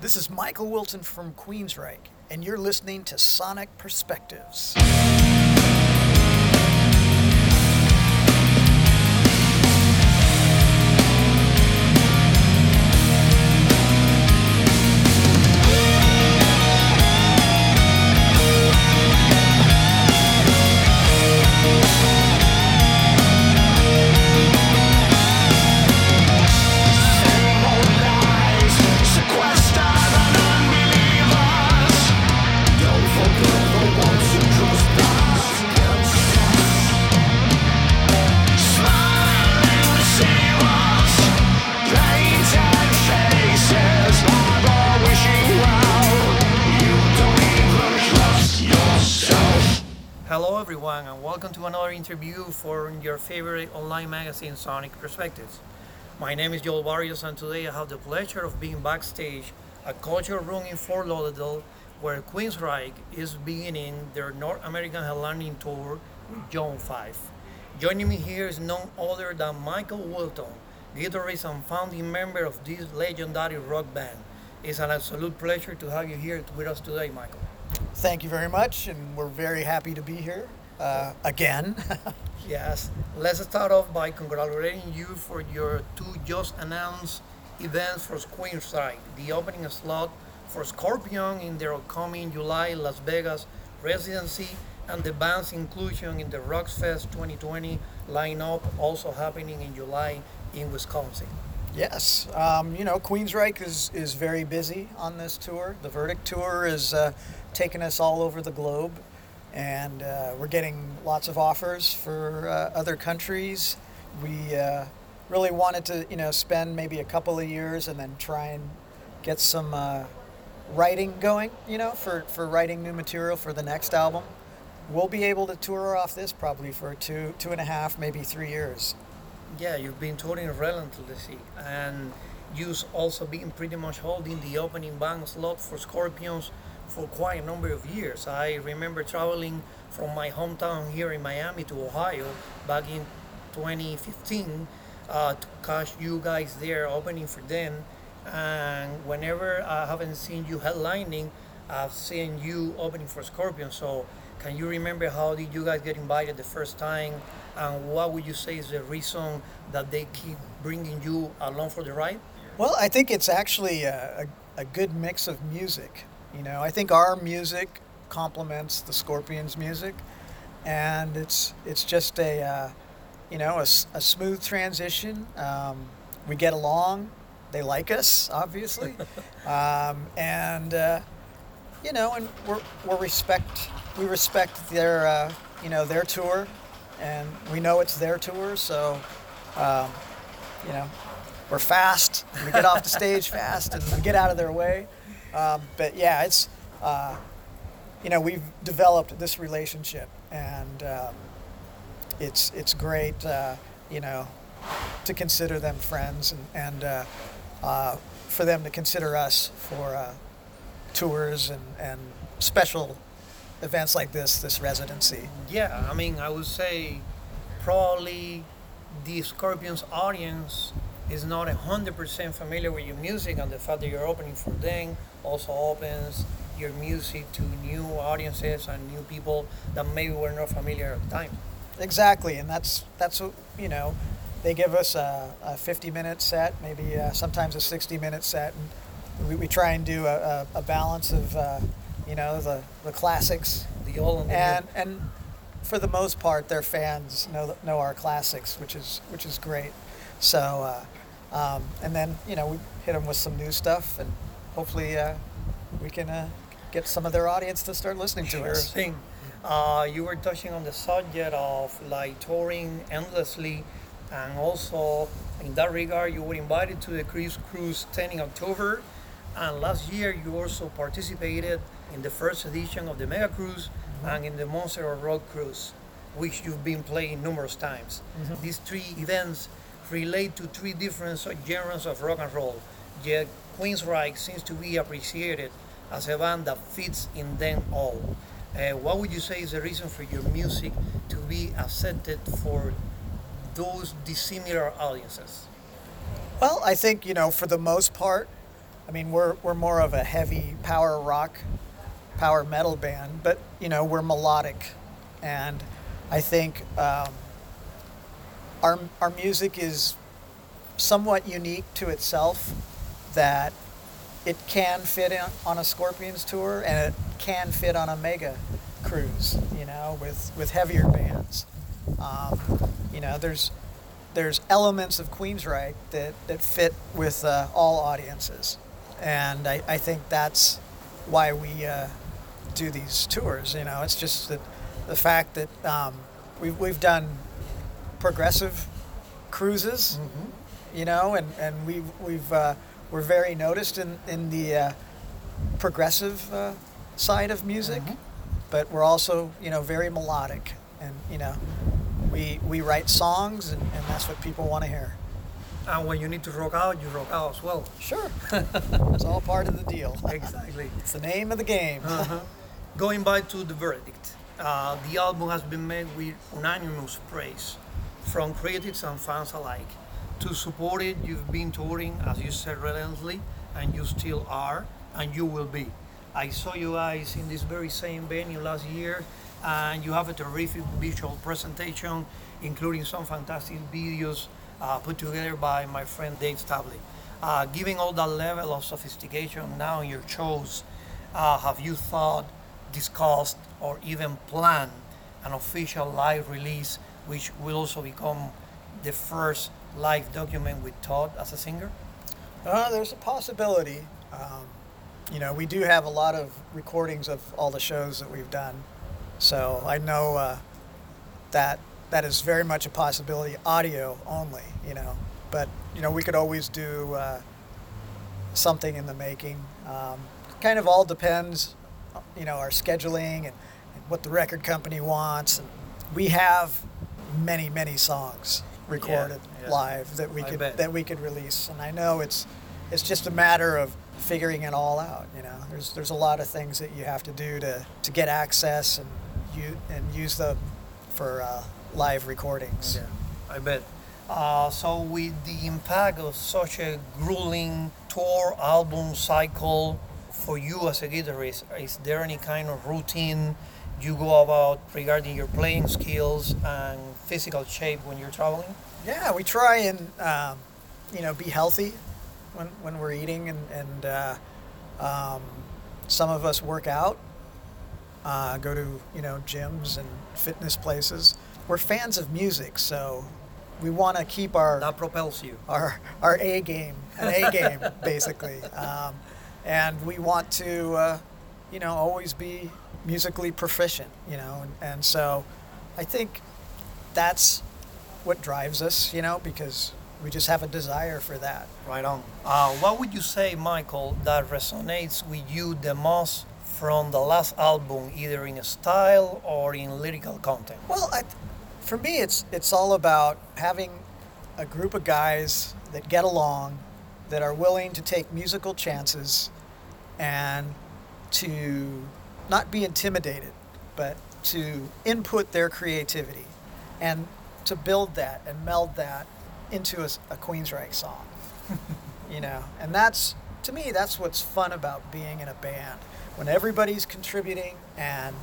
This is Michael Wilton from Queensryche, and you're listening to Sonic Perspectives. Everyone, and welcome to another interview for your favorite online magazine, Sonic Perspectives. My name is Joel Barrios, and today I have the pleasure of being backstage at Culture Room in Fort Lauderdale, where Queensryche is beginning their North American headlining tour with John 5. Joining me here is none other than Michael Wilton, guitarist and founding member of this legendary rock band. It's an absolute pleasure to have you here with us today, Michael. Thank you very much, and we're very happy to be here uh, again. Yes, let's start off by congratulating you for your two just announced events for Queensryche. The opening slot for Scorpion in their upcoming July Las Vegas residency and the band's inclusion in the Rockfest 2020 lineup also happening in July in Wisconsin. yes, um, you know, Queensryche is, is very busy on this tour. The Verdict Tour is uh, taking us all over the globe, and uh, we're getting lots of offers for uh, other countries. We uh, really wanted to, you know, spend maybe a couple of years and then try and get some uh, writing going, you know, for, for writing new material for the next album. We'll be able to tour off this probably for two, two and a half, maybe three years. Yeah, you've been touring relentlessly, and you've also been pretty much holding the opening band slot for Scorpions for quite a number of years. I remember traveling from my hometown here in Miami to Ohio back in 2015 uh, to catch you guys there opening for them. And whenever I haven't seen you headlining, I've seen you opening for Scorpions. So, can you remember how did you guys get invited the first time? And what would you say is the reason that they keep bringing you along for the ride? Well, I think it's actually a, a, a good mix of music. You know, I think our music complements the Scorpions' music, and it's it's just a uh, you know a smooth transition. Um, we get along. They like us, obviously, um, and uh, you know, and we're, we're respect we respect their uh, you know their tour, and we know it's their tour, so um, you know we're fast. We get off the stage fast, and we get out of their way. Um, but yeah, it's uh, you know we've developed this relationship, and um, it's it's great. Uh, you know to consider them friends, and and uh, uh, for them to consider us for uh, tours and and special events like this, this residency. Yeah, I mean, I would say probably the Scorpions audience is not 100% familiar with your music, and the fact that you're opening for them also opens your music to new audiences and new people that maybe were not familiar at the time. Exactly, and that's that's you know. They give us a, a 50 minute set, maybe uh, sometimes a 60 minute set, and we, we try and do a, a, a balance of uh, you know the, the classics The old and the and and for the most part, their fans know know our classics, which is which is great. So, uh, um, and then you know we hit them with some new stuff, and hopefully uh, we can uh, get some of their audience to start listening to Sure us. thing. Uh, you were touching on the subject of like touring endlessly, and also in that regard, you were invited to the Cruise Cruise 10 in October, and last year you also participated in the first edition of the Mega Cruise and in the Monster of Rock Cruise, which you've been playing numerous times. These three events relate to three different genres of rock and roll, yet Queensryche seems to be appreciated as a band that fits in them all. Uh, what would you say is the reason for your music to be accepted for those dissimilar audiences? Well, I think you know for the most part, I mean, we're we're more of a heavy power rock, power metal band, but you know we're melodic, and I think um, our our music is somewhat unique to itself that it can fit in on a Scorpions tour and it can fit on a mega cruise, you know, with, with heavier bands. Um, you know, there's there's elements of Queensryche that, that fit with uh, all audiences. And I, I think that's why we uh, do these tours. You know, it's just that the fact that um, we've, we've done progressive cruises, mm-hmm. you know, and, and we've, we've, uh, we're very noticed in, in the uh, progressive uh, side of music, mm-hmm. but we're also, you know, very melodic. And, you know, we, we write songs, and, and that's what people want to hear. And when you need to rock out, you rock out as well. Sure. it's all part of the deal. exactly. It's the name of the game. Uh-huh. Going back to the verdict, uh, the album has been made with unanimous praise from critics and fans alike. To support it, you've been touring, as you said, relentlessly, and you still are, and you will be. I saw you guys in this very same venue last year, and you have a terrific visual presentation, including some fantastic videos uh, put together by my friend Dave Stabley. Uh, giving all that level of sophistication now in your shows, uh, have you thought, discussed, or even planned an official live release, which will also become the first live document with Todd as a singer? Uh, there's a possibility. Um, you know, we do have a lot of recordings of all the shows that we've done, so I know uh, that that is very much a possibility, audio only. You know, but you know, we could always do uh, something in the making. Um, kind of all depends, you know, our scheduling and, and what the record company wants. And we have many, many songs recorded Yeah, yeah. live that we I could bet. that we could release. And I know it's it's just a matter of figuring it all out. You know, there's there's a lot of things that you have to do to to get access and you and use them for uh, live recordings. I bet. Uh, so, with the impact of such a grueling tour album cycle for you as a guitarist, is there any kind of routine you go about regarding your playing skills and physical shape when you're traveling? Yeah, we try and um, you know be healthy when when we're eating, and and uh, um, some of us work out, uh, go to you know gyms and fitness places. We're fans of music, so we want to keep our That propels you. our our A game, an A game basically, um, and we want to uh, you know always be musically proficient, you know, and, and so I think that's what drives us, you know, because we just have a desire for that. Right on. Uh, what would you say, Michael, that resonates with you the most from the last album, either in style or in lyrical content? Well, I, for me, it's it's all about having a group of guys that get along, that are willing to take musical chances, and to not be intimidated, but to input their creativity, and to build that and meld that into a, a Queensryche song. you know, and that's to me that's what's fun about being in a band when everybody's contributing and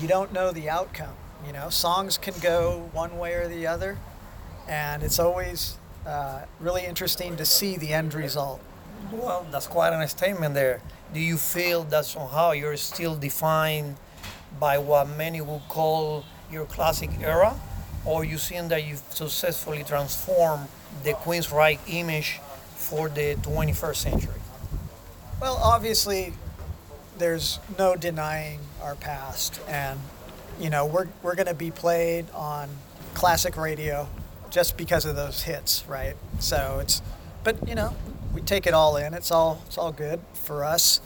you don't know the outcome. You know, songs can go one way or the other, and it's always uh, really interesting to see the end result. Well, that's quite an statement there. Do you feel that somehow you're still defined by what many would call your classic era? Or you seeing that you've successfully transformed the Queen's Right image for the 21st century? Well, obviously, there's no denying our past, and you know we're we're going to be played on classic radio just because of those hits, right? So it's, but you know, we take it all in. It's all it's all good for us,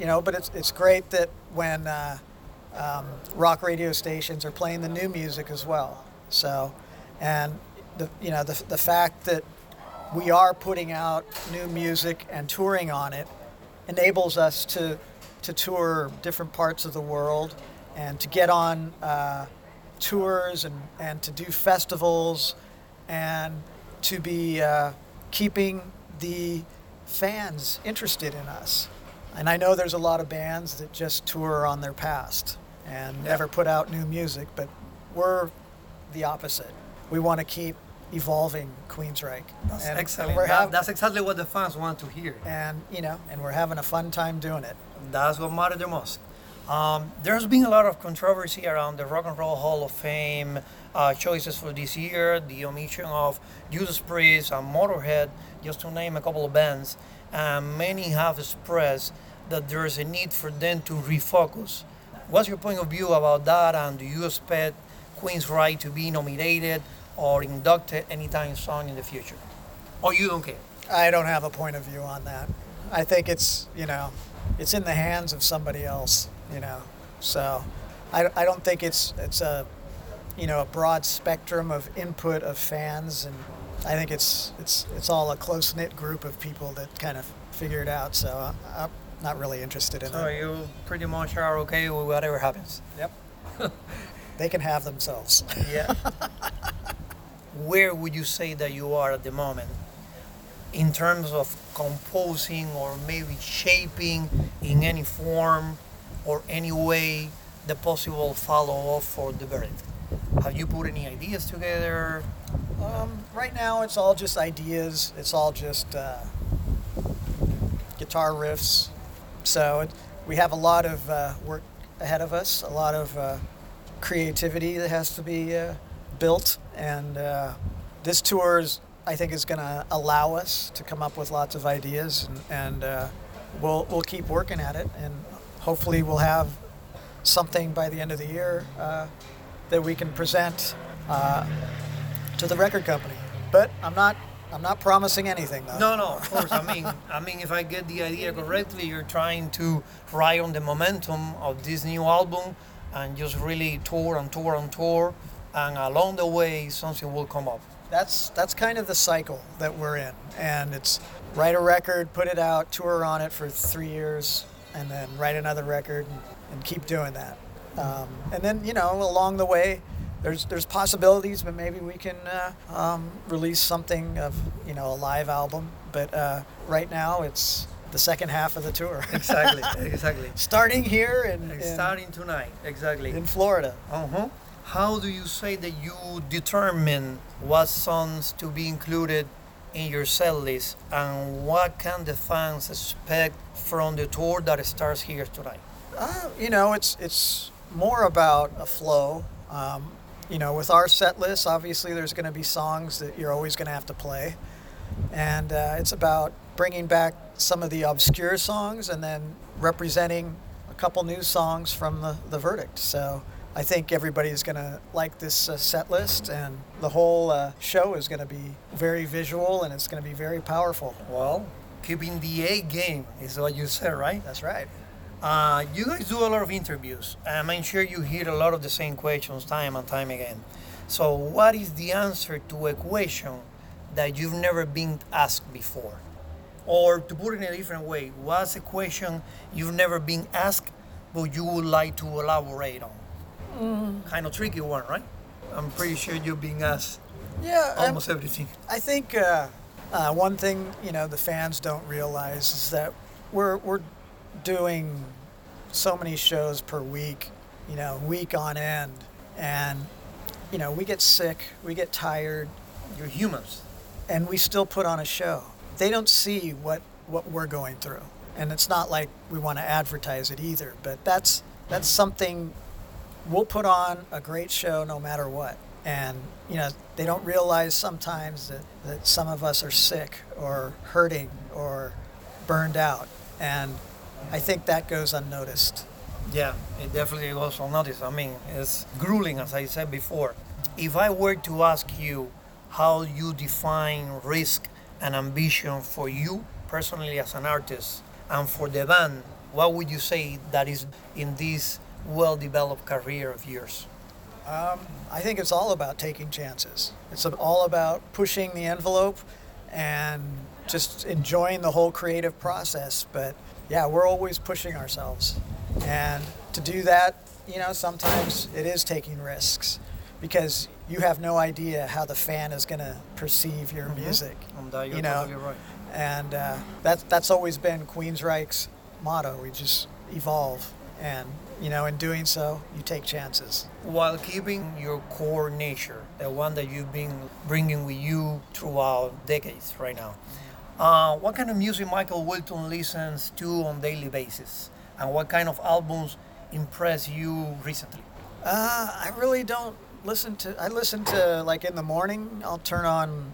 you know. But it's it's great that when uh, um, rock radio stations are playing the new music as well. So, and the you know the the fact that we are putting out new music and touring on it enables us to to tour different parts of the world and to get on uh, tours and, and to do festivals and to be uh, keeping the fans interested in us. And I know there's a lot of bands that just tour on their past and never put out new music, but we're the opposite. We want to keep evolving Queensryche. That's and, excellent. And That- that's exactly what the fans want to hear. and you know, and we're having a fun time doing it. That's what matters the most. Um, there's been a lot of controversy around the Rock and Roll Hall of Fame uh, choices for this year, the omission of Judas Priest and Motorhead, just to name a couple of bands. And many have expressed that there is a need for them to refocus. What's your point of view about that? And do you expect Queensryche to be nominated or inducted anytime soon in the future? Or you don't care? I don't have a point of view on that. I think it's you know, it's in the hands of somebody else. You know, so I, I don't think it's it's a you know a broad spectrum of input of fans, and I think it's it's it's all a close knit group of people that kind of figure it out. So I, I'm not really interested in that. So you pretty much are okay with whatever happens. Yep. they can have themselves. Yeah. Where would you say that you are at the moment in terms of composing or maybe shaping in any form or any way the possible follow up for the verdict? Have you put any ideas together? Um, right now, it's all just ideas. It's all just uh, guitar riffs. So it, we have a lot of uh, work ahead of us, a lot of uh, creativity that has to be uh, built, and uh, this tour is, I think, is going to allow us to come up with lots of ideas, and, and uh, we'll we'll keep working at it, and hopefully we'll have something by the end of the year uh, that we can present. Uh, to the record company. But I'm not I'm not promising anything though. No, no, of course. I mean, I mean, if I get the idea correctly, you're trying to ride on the momentum of this new album and just really tour and tour and tour, and along the way, something will come up. That's that's kind of the cycle that we're in. And it's write a record, put it out, tour on it for three years, and then write another record and, and keep doing that. Um, and then you know along the way, there's there's possibilities, but maybe we can uh, um, release something of you know a live album. But uh, right now it's the second half of the tour, Exactly, exactly. starting here in, Starting tonight, exactly. in Florida. Uh-huh. How do you say that you determine what songs to be included in your set list, and what can the fans expect from the tour that starts here tonight? Uh, you know, it's it's more about a flow. Um, you know, with our set list, obviously there's going to be songs that you're always going to have to play, and uh, it's about bringing back some of the obscure songs and then representing a couple new songs from the, the verdict. So I think everybody's going to like this uh, set list, and the whole uh, show is going to be very visual and it's going to be very powerful. Well, keeping the A game is what you said, right? That's right. Uh, you guys do a lot of interviews, I'm sure you hear a lot of the same questions time and time again. So, what is the answer to a question that you've never been asked before? Or to put it in a different way, what's a question you've never been asked but you would like to elaborate on? Kind of tricky one, right? I'm pretty sure you've been asked Yeah, I'm- almost everything. I think uh, uh, one thing you know the fans don't realize is that we're we're doing so many shows per week, you know, week on end, and you know we get sick, we get tired, You're humans. and we still put on a show. They don't see what what we're going through, and it's not like we want to advertise it either. But that's that's something we'll put on a great show no matter what. And you know they don't realize sometimes that, that some of us are sick or hurting or burned out, and I think that goes unnoticed. Yeah, it definitely goes unnoticed. I mean, it's grueling, as I said before. If I were to ask you how you define risk and ambition for you personally as an artist and for the band, what would you say that is in this well developed career of yours? Um, I think it's all about taking chances. It's all about pushing the envelope and just enjoying the whole creative process. But yeah, we're always pushing ourselves. And to do that, you know, sometimes it is taking risks because you have no idea how the fan is going to perceive your music. And you're You know, totally right. and uh, that that's always been Queensryche's motto. We just evolve, and you know, in doing so, you take chances. While keeping your core nature, the one that you've been bringing with you throughout decades right now. Uh, what kind of music Michael Wilton listens to on daily basis, and what kind of albums impress you recently? Uh, I really don't listen to. I listen to like in the morning. I'll turn on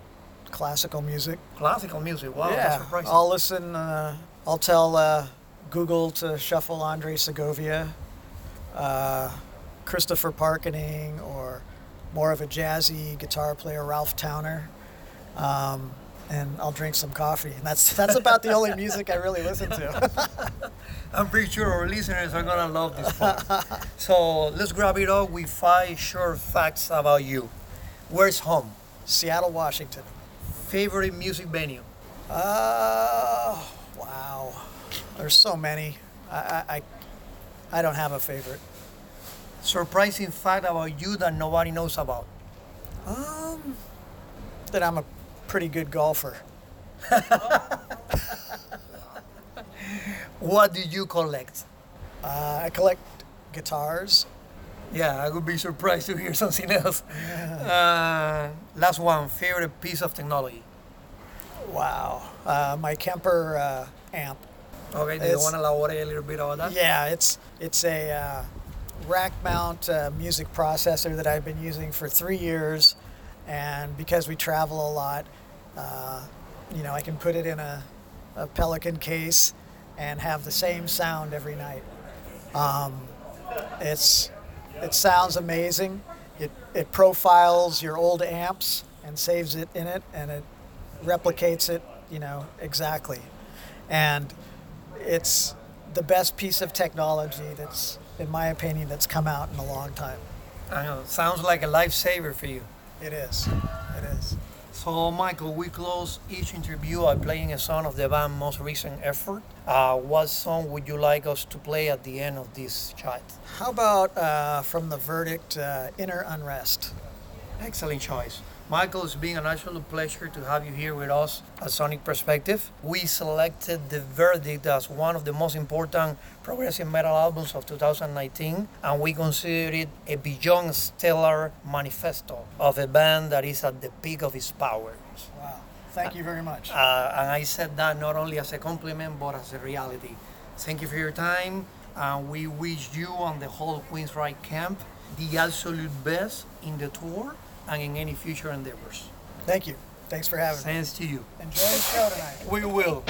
classical music. Classical music. Wow, yeah, surprising. I'll listen. Uh, I'll tell uh, Google to shuffle Andre Segovia, uh, Christopher Parkening, or more of a jazzy guitar player, Ralph Towner. Um, and I'll drink some coffee. And that's that's about the only music I really listen to. I'm pretty sure our listeners are gonna love this part. so let's grab it up with five short facts about you. Where's home? Seattle, Washington. Favorite music venue? Uh, wow. There's so many. I, I, I, I don't have a favorite. Surprising fact about you that nobody knows about? Um, that I'm a pretty good golfer. What do you collect? Uh, I collect guitars. Yeah, I would be surprised to hear something else. Uh, last one, favorite piece of technology? Wow. Uh, my Kemper uh, amp. Okay, do you want to elaborate a little bit about that? Yeah, it's it's a uh, rack mount uh, music processor that I've been using for three years, and because we travel a lot, uh, you know, I can put it in a, a Pelican case and have the same sound every night. Um, it's it sounds amazing. It it profiles your old amps and saves it in it, and it replicates it, you know, exactly. And it's the best piece of technology that's, in my opinion, that's come out in a long time. I know, sounds like a lifesaver for you. It is. It is. So, Michael, we close each interview by playing a song of the band's most recent effort. Uh, what song would you like us to play at the end of this chat? How about uh, from the verdict, uh, Inner Unrest? Excellent choice. Michael, it's been an absolute pleasure to have you here with us at Sonic Perspective. We selected The Verdict as one of the most important progressive metal albums of 2019, and we consider it a beyond stellar manifesto of a band that is at the peak of its powers. Wow. Thank you very much. Uh, and I said that not only as a compliment, but as a reality. Thank you for your time. And we wish you and the whole Queensryche camp the absolute best in the tour and in any future endeavors. Thank you. Thanks for having me. Thanks to you. Enjoy the show tonight. We will.